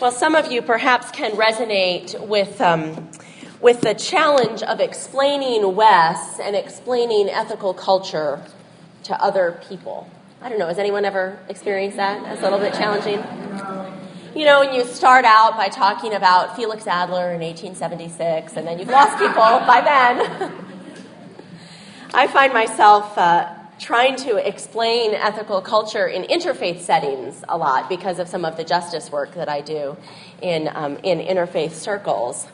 Well, some of you perhaps can resonate with, um, with the challenge of explaining Wes and explaining ethical culture to other people. I don't know, has anyone ever experienced that? That's a little bit challenging. You know, when you start out by talking about Felix Adler in 1876, and then you've lost people by then. I find myself uh, trying to explain ethical culture in interfaith settings a lot because of some of the justice work that I do in, um, in interfaith circles.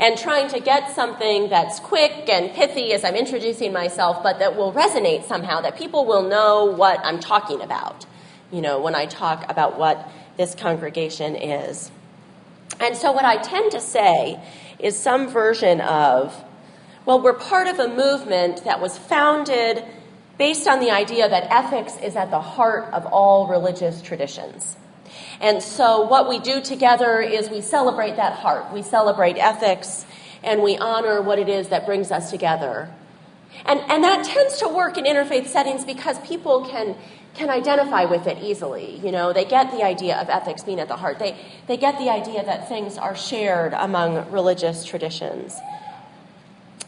And trying to get something that's quick and pithy as I'm introducing myself, but that will resonate somehow, that people will know what I'm talking about, you know, when I talk about what this congregation is. And so, what I tend to say is some version of, well, we're part of a movement that was founded based on the idea that ethics is at the heart of all religious traditions. And so, what we do together is we celebrate that heart. We celebrate ethics and we honor what it is that brings us together. And, and that tends to work in interfaith settings because people can, can identify with it easily. You know, they get the idea of ethics being at the heart, they, they get the idea that things are shared among religious traditions.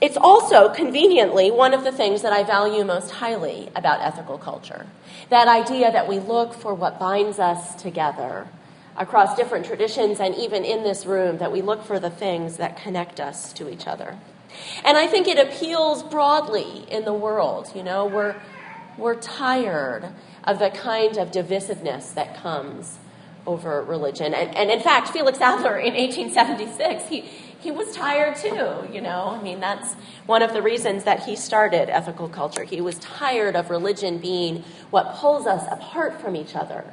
It's also conveniently one of the things that I value most highly about ethical culture. That idea that we look for what binds us together across different traditions and even in this room, that we look for the things that connect us to each other. And I think it appeals broadly in the world. You know, we're, we're tired of the kind of divisiveness that comes over religion. And, and in fact, Felix Adler in 1876, he, he was tired too, you know. I mean, that's one of the reasons that he started ethical culture. He was tired of religion being what pulls us apart from each other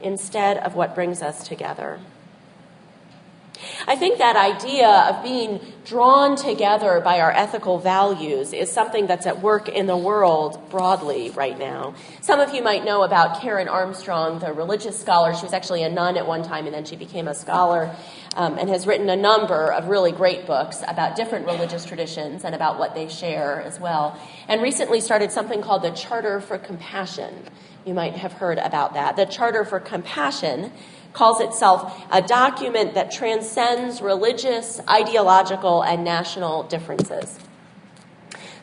instead of what brings us together. I think that idea of being drawn together by our ethical values is something that's at work in the world broadly right now. Some of you might know about Karen Armstrong, the religious scholar. She was actually a nun at one time and then she became a scholar um, and has written a number of really great books about different religious traditions and about what they share as well. And recently started something called the Charter for Compassion. You might have heard about that. The Charter for Compassion calls itself a document that transcends religious, ideological, and national differences.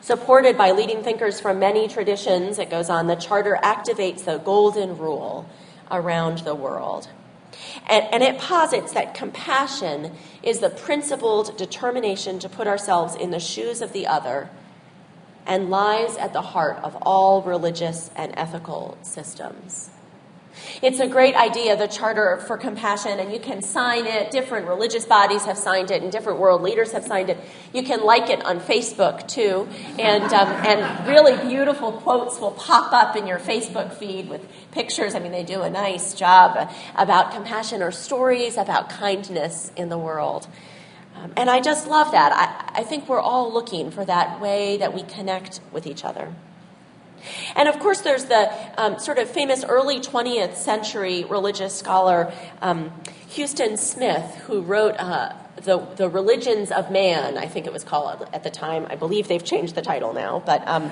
Supported by leading thinkers from many traditions, it goes on, the Charter activates the golden rule around the world. And, and, it posits that compassion is the principled determination to put ourselves in the shoes of the other and lies at the heart of all religious and ethical systems. It's a great idea, the Charter for Compassion, and you can sign it. Different religious bodies have signed it, and different world leaders have signed it. You can like it on Facebook too, and um, and really beautiful quotes will pop up in your Facebook feed with pictures. I mean, they do a nice job about compassion or stories about kindness in the world. Um, and I just love that. I, I think we're all looking for that way that we connect with each other. And of course, there's the um, sort of famous early 20th century religious scholar um, Huston Smith, who wrote uh, the, the Religions of Man, I think it was called at the time. I believe they've changed the title now. But, um,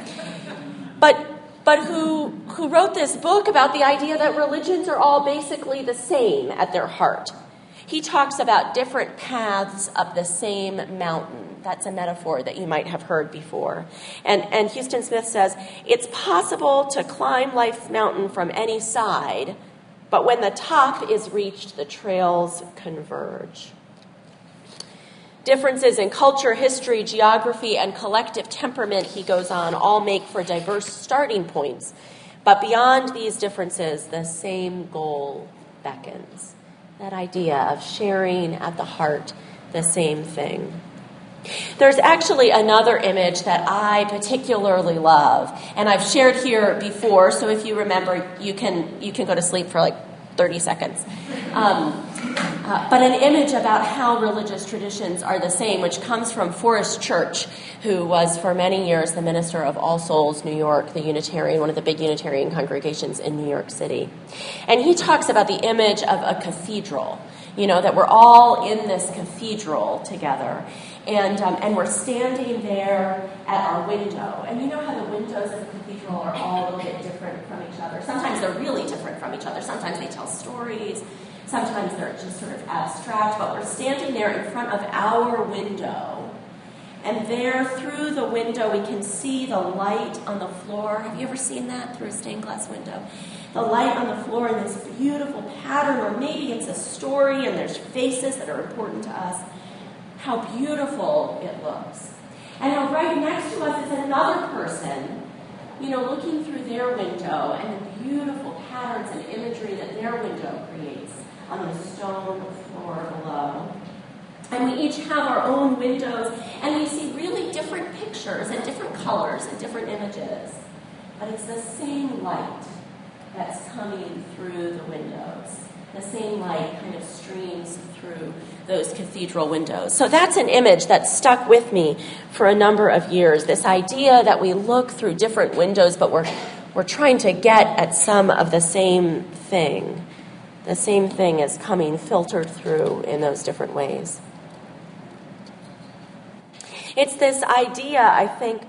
but, but who, who wrote this book about the idea that religions are all basically the same at their heart. He talks about different paths up the same mountain that's a metaphor that you might have heard before. And, and Huston Smith says it's possible to climb life's mountain from any side, but when the top is reached, the trails converge. Differences in culture, history, geography, and collective temperament, he goes on, all make for diverse starting points. But beyond these differences, the same goal beckons. That idea of sharing at the heart the same thing. There's actually another image that I particularly love, and I've shared here before. So if you remember, you can you can go to sleep for like 30 seconds. Um, uh, but an image about how religious traditions are the same, which comes from Forrest Church, who was for many years the minister of All Souls New York, the Unitarian, one of the big Unitarian congregations in New York City. And he talks about the image of a cathedral, you know, that we're all in this cathedral together. And, um, and we're standing there at our window. And you know how the windows of the cathedral are all a little bit different from each other. Sometimes they're really different from each other. Sometimes they tell stories. Sometimes they're just sort of abstract, but we're standing there in front of our window. And there, through the window, we can see the light on the floor. Have you ever seen that through a stained glass window? The light on the floor and this beautiful pattern, or maybe it's a story and there's faces that are important to us. How beautiful it looks. And how right next to us is another person, you know, looking through their window and the beautiful patterns and imagery that their window creates on the stone floor below. And we each have our own windows, and we see really different pictures and different colors and different images. But it's the same light that's coming through the windows. The same light kind of streams through those cathedral windows. So that's an image that stuck with me for a number of years. This idea that we look through different windows, but we're, we're trying to get at some of the same thing. The same thing is coming filtered through in those different ways. It's this idea, I think,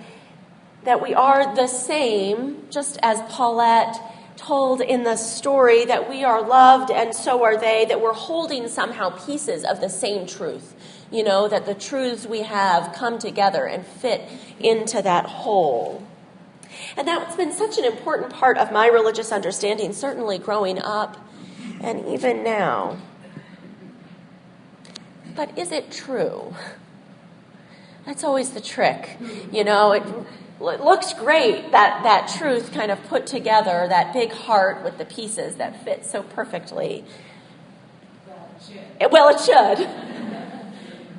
that we are the same, just as Paulette told in the story that we are loved and so are they, that we're holding somehow pieces of the same truth. You know, that the truths we have come together and fit into that whole. And that's been such an important part of my religious understanding, certainly growing up and even now. But is it true? That's always the trick. You know, it it looks great that that truth kind of put together that big heart with the pieces that fit so perfectly. Well it should.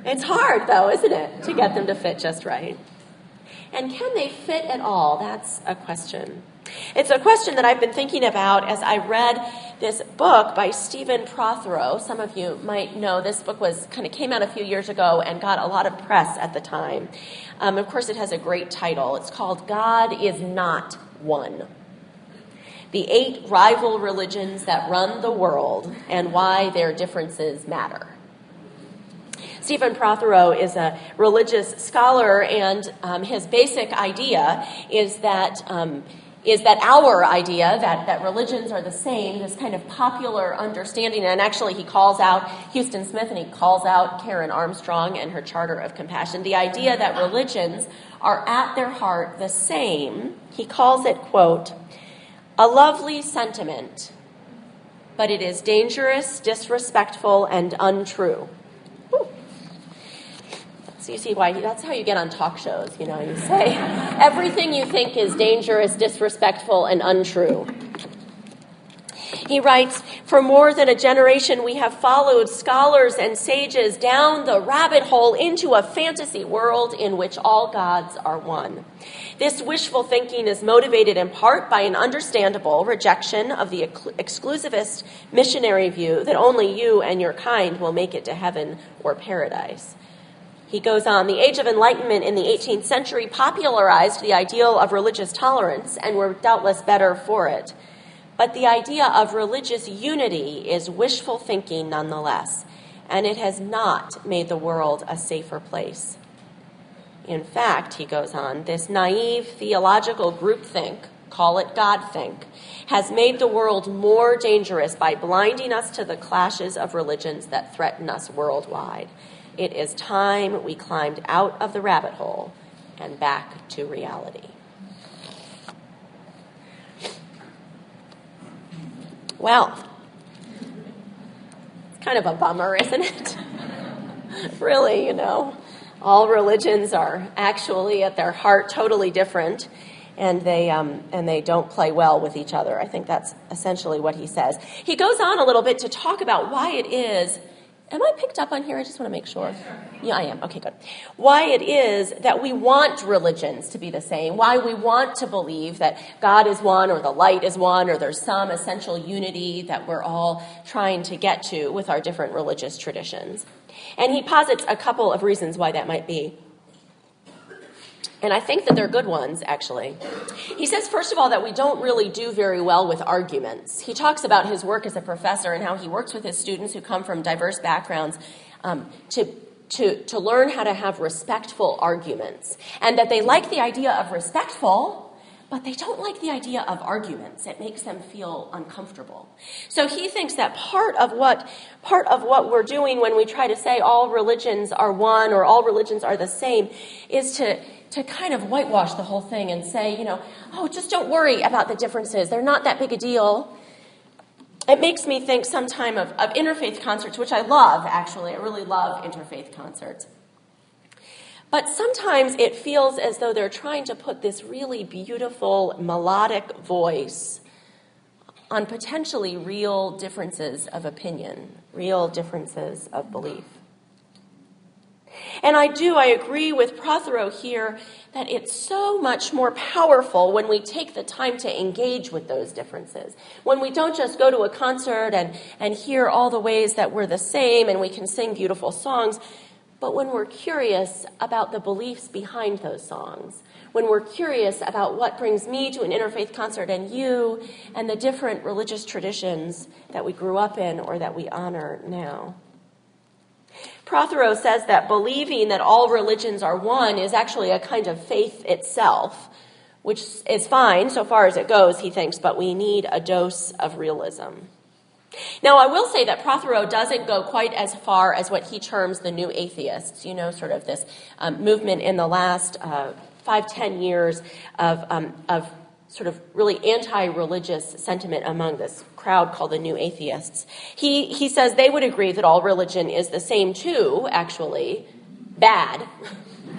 It's hard though isn't it to get them to fit just right? And can they fit at all? That's a question it's a question that I've been thinking about as I read this book by Stephen Prothero. Some of you might know this book was kind of came out a few years ago and got a lot of press at the time. Um, of course, it has a great title. It's called God is Not One. The eight rival religions that run the world and why their differences matter. Stephen Prothero is a religious scholar, and um, his basic idea is that um, is that our idea that, that religions are the same, this kind of popular understanding, and actually he calls out Huston Smith and he calls out Karen Armstrong and her Charter of Compassion, the idea that religions are at their heart the same. He calls it, quote, a lovely sentiment, but it is dangerous, disrespectful, and untrue. You see why that's how you get on talk shows, you know, you say everything you think is dangerous, disrespectful, and untrue. He writes, For more than a generation, we have followed scholars and sages down the rabbit hole into a fantasy world in which all gods are one. This wishful thinking is motivated in part by an understandable rejection of the exclusivist missionary view that only you and your kind will make it to heaven or paradise. He goes on, the Age of Enlightenment in the 18th century popularized the ideal of religious tolerance, and were doubtless better for it. But the idea of religious unity is wishful thinking nonetheless, and it has not made the world a safer place. In fact, he goes on, this naive theological groupthink, call it Godthink, has made the world more dangerous by blinding us to the clashes of religions that threaten us worldwide. It is time we climbed out of the rabbit hole and back to reality. Well, it's kind of a bummer, isn't it? really, you know, all religions are actually at their heart totally different. And they, um, and they don't play well with each other. I think that's essentially what he says. He goes on a little bit to talk about why it is Am I picked up on here? I just want to make sure. Yeah, I am. Okay, good. Why it is that we want religions to be the same, why we want to believe that God is one or the light is one or there's some essential unity that we're all trying to get to with our different religious traditions. And he posits a couple of reasons why that might be. And I think that they're good ones, actually. He says, first of all, that we don't really do very well with arguments. He talks about his work as a professor and how he works with his students who come from diverse backgrounds um, to, to, to learn how to have respectful arguments. And that they like the idea of respectful, but they don't like the idea of arguments. It makes them feel uncomfortable. So he thinks that part of what part of what we're doing when we try to say all religions are one or all religions are the same is to to kind of whitewash the whole thing and say, you know, oh, just don't worry about the differences. They're not that big a deal. It makes me think sometime of, of interfaith concerts, which I love, actually. I really love interfaith concerts. But sometimes it feels as though they're trying to put this really beautiful melodic voice on potentially real differences of opinion, real differences of belief. And I do, I agree with Prothero here that it's so much more powerful when we take the time to engage with those differences. When we don't just go to a concert and, and hear all the ways that we're the same and we can sing beautiful songs, but when we're curious about the beliefs behind those songs, when we're curious about what brings me to an interfaith concert and you and the different religious traditions that we grew up in or that we honor now. Prothero says that believing that all religions are one is actually a kind of faith itself, which is fine so far as it goes, he thinks, but we need a dose of realism. Now, I will say that Prothero doesn't go quite as far as what he terms the new atheists, you know, sort of this um, movement in the last uh, five, ten years of, um, of sort of really anti religious sentiment among this crowd called the New Atheists. He, he says they would agree that all religion is the same, too, actually. Bad.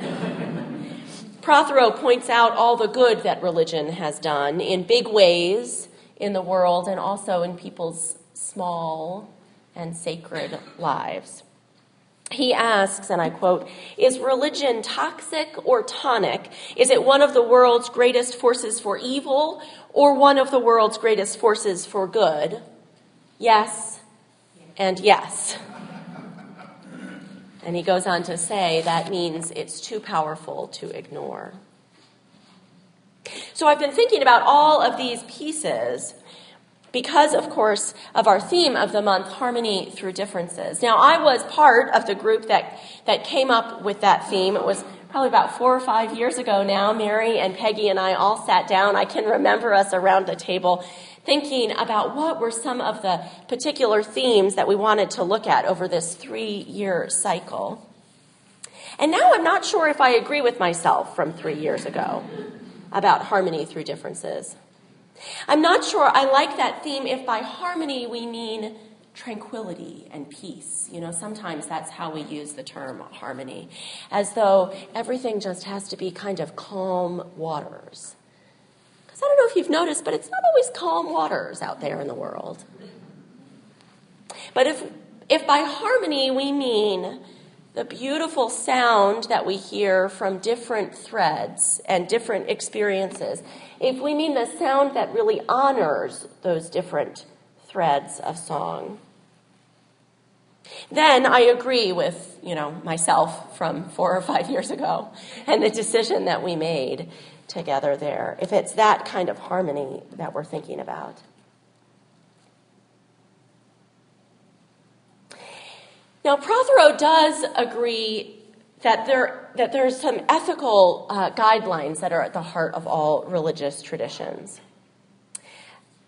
Prothero points out all the good that religion has done in big ways in the world and also in people's small and sacred lives. He asks, and I quote, Is religion toxic or tonic? Is it one of the world's greatest forces for evil or one of the world's greatest forces for good? Yes, and yes. And he goes on to say that means it's too powerful to ignore. So I've been thinking about all of these pieces because, of course, of our theme of the month, harmony through differences. Now, I was part of the group that, that came up with that theme. It was probably about four or five years ago now. Mary and Peggy and I all sat down. I can remember us around the table thinking about what were some of the particular themes that we wanted to look at over this three year cycle. And now I'm not sure if I agree with myself from three years ago about harmony through differences. I'm not sure I like that theme if by harmony we mean tranquility and peace. You know, sometimes that's how we use the term harmony, as though everything just has to be kind of calm waters. Because I don't know if you've noticed, but it's not always calm waters out there in the world. But if, if by harmony we mean the beautiful sound that we hear from different threads and different experiences, if we mean the sound that really honors those different threads of song, then I agree with, you know, myself from four or five years ago and the decision that we made together there, if it's that kind of harmony that we're thinking about. Now, Prothero does agree that there that there's some ethical uh, guidelines that are at the heart of all religious traditions.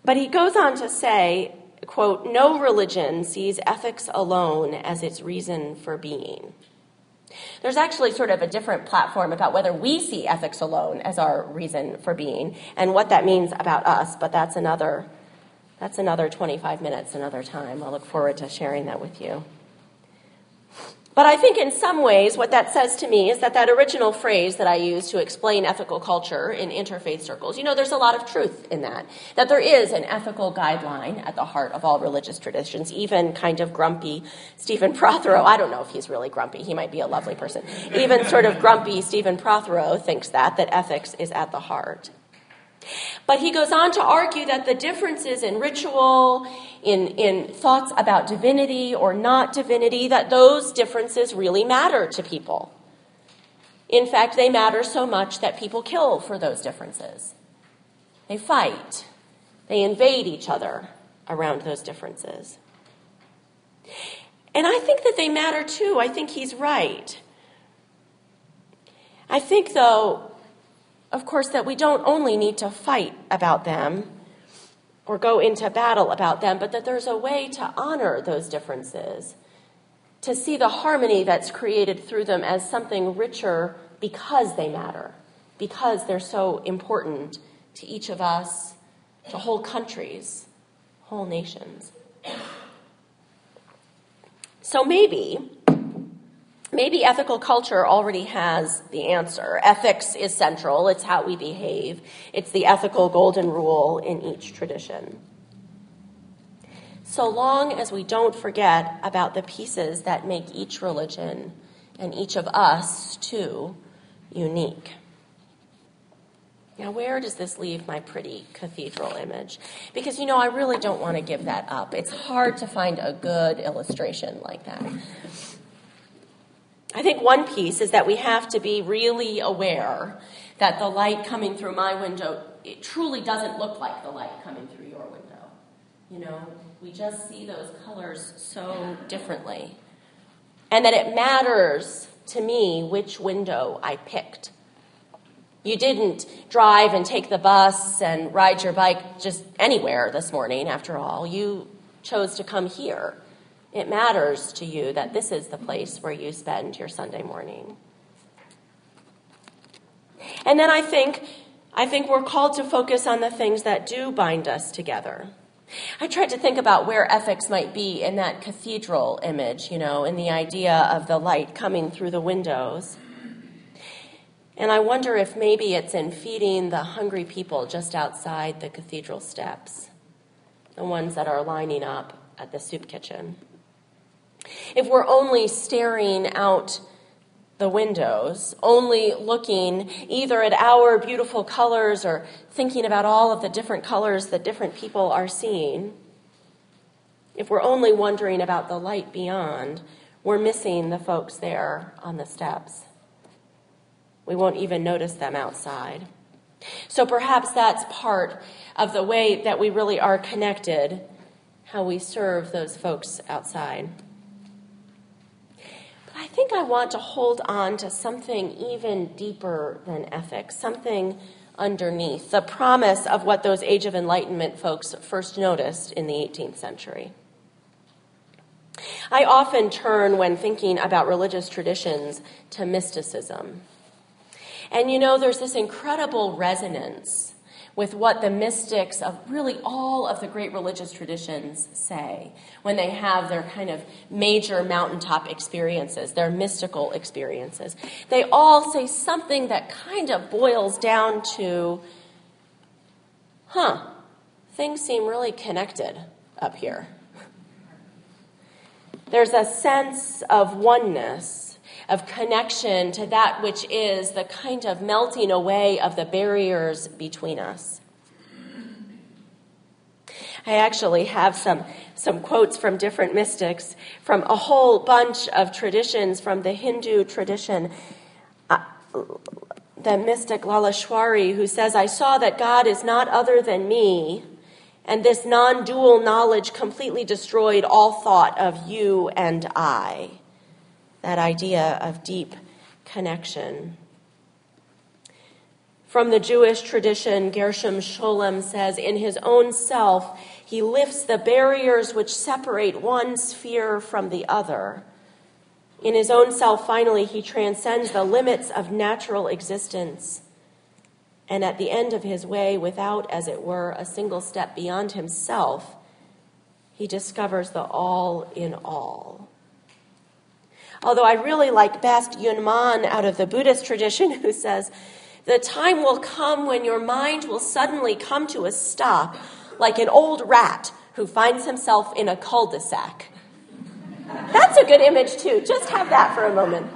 But he goes on to say, quote, no religion sees ethics alone as its reason for being. There's actually sort of a different platform about whether we see ethics alone as our reason for being and what that means about us, but that's another that's another 25 minutes another time. I'll look forward to sharing that with you. But I think in some ways, what that says to me is that that original phrase that I use to explain ethical culture in interfaith circles, you know, there's a lot of truth in that. That there is an ethical guideline at the heart of all religious traditions, even kind of grumpy Stephen Prothero. I don't know if he's really grumpy. He might be a lovely person. Even sort of grumpy Stephen Prothero thinks that, that ethics is at the heart. But he goes on to argue that the differences in ritual, in, in thoughts about divinity or not divinity, that those differences really matter to people. In fact, they matter so much that people kill for those differences. They fight, they invade each other around those differences. And I think that they matter too. I think he's right. I think, though, of course, that we don't only need to fight about them or go into battle about them, but that there's a way to honor those differences, to see the harmony that's created through them as something richer because they matter, because they're so important to each of us, to whole countries, whole nations. So maybe Maybe ethical culture already has the answer. Ethics is central, it's how we behave, it's the ethical golden rule in each tradition. So long as we don't forget about the pieces that make each religion and each of us, too, unique. Now, where does this leave my pretty cathedral image? Because, you know, I really don't want to give that up. It's hard to find a good illustration like that. I think one piece is that we have to be really aware that the light coming through my window it truly doesn't look like the light coming through your window. You know, we just see those colors so differently. And that it matters to me which window I picked. You didn't drive and take the bus and ride your bike just anywhere this morning, after all. You chose to come here it matters to you that this is the place where you spend your Sunday morning. And then I think I think we're called to focus on the things that do bind us together. I tried to think about where ethics might be in that cathedral image, you know, in the idea of the light coming through the windows. And I wonder if maybe it's in feeding the hungry people just outside the cathedral steps, the ones that are lining up at the soup kitchen. If we're only staring out the windows, only looking either at our beautiful colors or thinking about all of the different colors that different people are seeing, if we're only wondering about the light beyond, we're missing the folks there on the steps. We won't even notice them outside. So perhaps that's part of the way that we really are connected, how we serve those folks outside. I think I want to hold on to something even deeper than ethics, something underneath, the promise of what those Age of Enlightenment folks first noticed in the 18th century. I often turn, when thinking about religious traditions, to mysticism. And you know, there's this incredible resonance with what the mystics of really all of the great religious traditions say when they have their kind of major mountaintop experiences, their mystical experiences. They all say something that kind of boils down to, huh, things seem really connected up here. There's a sense of oneness of connection to that which is the kind of melting away of the barriers between us. I actually have some, some quotes from different mystics from a whole bunch of traditions from the Hindu tradition. Uh, the mystic Laleshwari, who says, I saw that God is not other than me, and this non dual knowledge completely destroyed all thought of you and I that idea of deep connection. From the Jewish tradition, Gershom Scholem says, In his own self, he lifts the barriers which separate one sphere from the other. In his own self, finally, he transcends the limits of natural existence. And at the end of his way, without, as it were, a single step beyond himself, he discovers the all in all. Although I really like best Yun Man out of the Buddhist tradition, who says, The time will come when your mind will suddenly come to a stop, like an old rat who finds himself in a cul de sac. That's a good image, too. Just have that for a moment.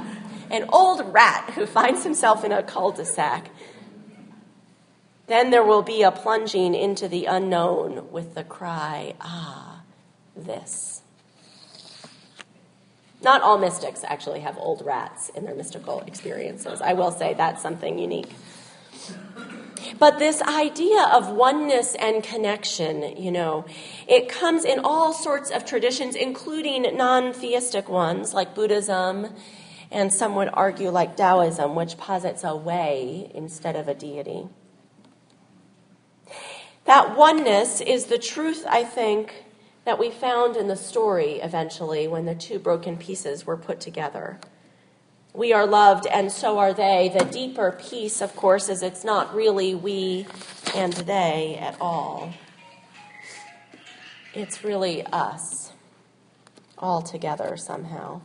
An old rat who finds himself in a cul de sac. Then there will be a plunging into the unknown with the cry, Ah, this. Not all mystics actually have old rats in their mystical experiences. I will say that's something unique. But this idea of oneness and connection, you know, it comes in all sorts of traditions, including non theistic ones like Buddhism And some would argue, like Taoism, which posits a way instead of a deity. That oneness is the truth, I think, that we found in the story eventually when the two broken pieces were put together. We are loved, and so are they. The deeper piece, of course, is it's not really we and they at all. It's really us, all together somehow.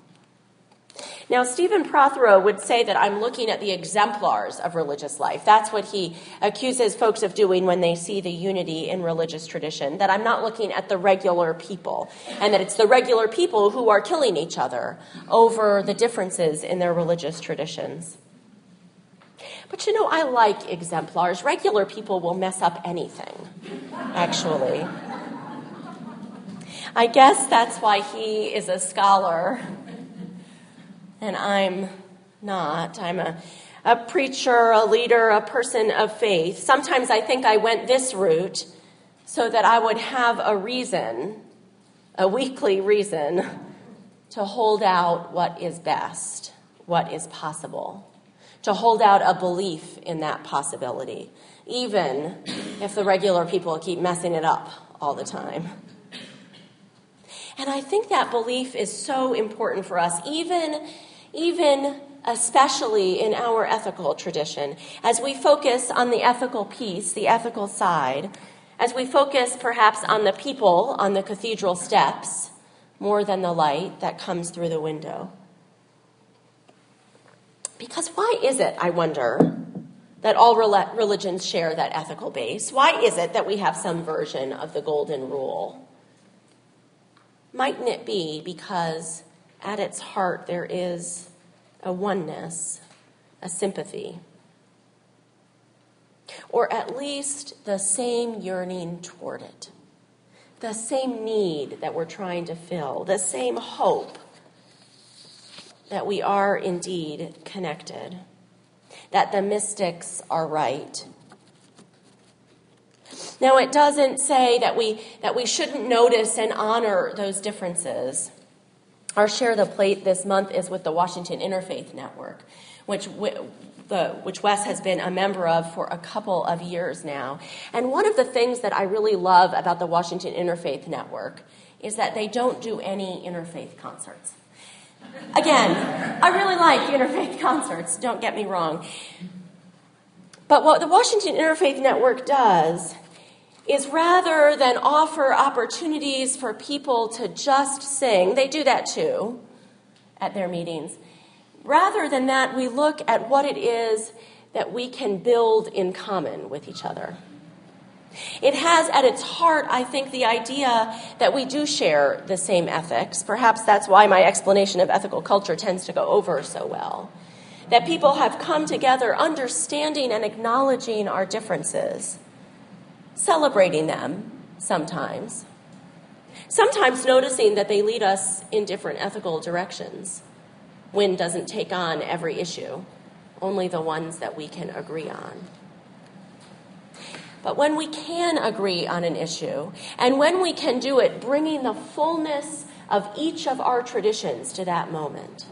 Now, Stephen Prothero would say that I'm looking at the exemplars of religious life. That's what he accuses folks of doing when they see the unity in religious tradition, that I'm not looking at the regular people, and that it's the regular people who are killing each other over the differences in their religious traditions. But you know, I like exemplars. Regular people will mess up anything, actually. I guess that's why he is a scholar and I'm not. I'm a, a preacher, a leader, a person of faith. Sometimes I think I went this route so that I would have a reason, a weekly reason, to hold out what is best, what is possible, to hold out a belief in that possibility, even if the regular people keep messing it up all the time. And I think that belief is so important for us, even even especially in our ethical tradition, as we focus on the ethical piece, the ethical side, as we focus perhaps on the people on the cathedral steps more than the light that comes through the window. Because why is it, I wonder, that all religions share that ethical base? Why is it that we have some version of the golden rule? Mightn't it be because at its heart, there is a oneness, a sympathy, or at least the same yearning toward it, the same need that we're trying to fill, the same hope that we are indeed connected, that the mystics are right. Now, it doesn't say that we, that we shouldn't notice and honor those differences. Our share of the plate this month is with the Washington Interfaith Network, which the, which Wes has been a member of for a couple of years now. And one of the things that I really love about the Washington Interfaith Network is that they don't do any interfaith concerts. Again, I really like interfaith concerts, don't get me wrong. But what the Washington Interfaith Network does is rather than offer opportunities for people to just sing, they do that too at their meetings. Rather than that, we look at what it is that we can build in common with each other. It has at its heart, I think, the idea that we do share the same ethics. Perhaps that's why my explanation of ethical culture tends to go over so well. That people have come together understanding and acknowledging our differences celebrating them sometimes, sometimes noticing that they lead us in different ethical directions. WIN doesn't take on every issue, only the ones that we can agree on. But when we can agree on an issue, and when we can do it bringing the fullness of each of our traditions to that moment,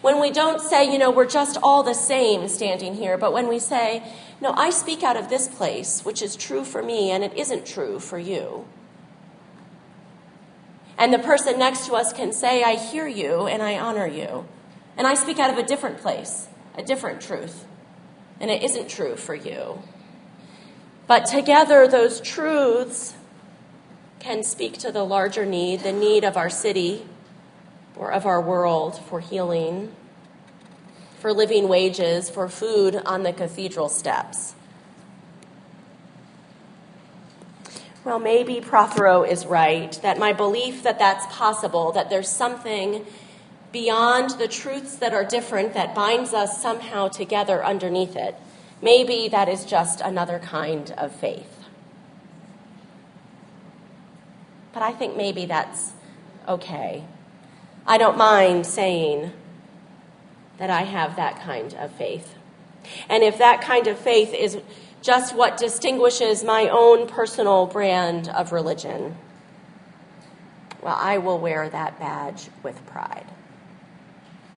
when we don't say, you know, we're just all the same standing here, but when we say, no, I speak out of this place, which is true for me, and it isn't true for you. And the person next to us can say, I hear you and I honor you. And I speak out of a different place, a different truth, and it isn't true for you. But together, those truths can speak to the larger need, the need of our city or of our world for healing for living wages, for food on the cathedral steps. Well, maybe Prothero is right that my belief that that's possible, that there's something beyond the truths that are different that binds us somehow together underneath it, maybe that is just another kind of faith. But I think maybe that's okay. I don't mind saying, that I have that kind of faith. And if that kind of faith is just what distinguishes my own personal brand of religion, well, I will wear that badge with pride.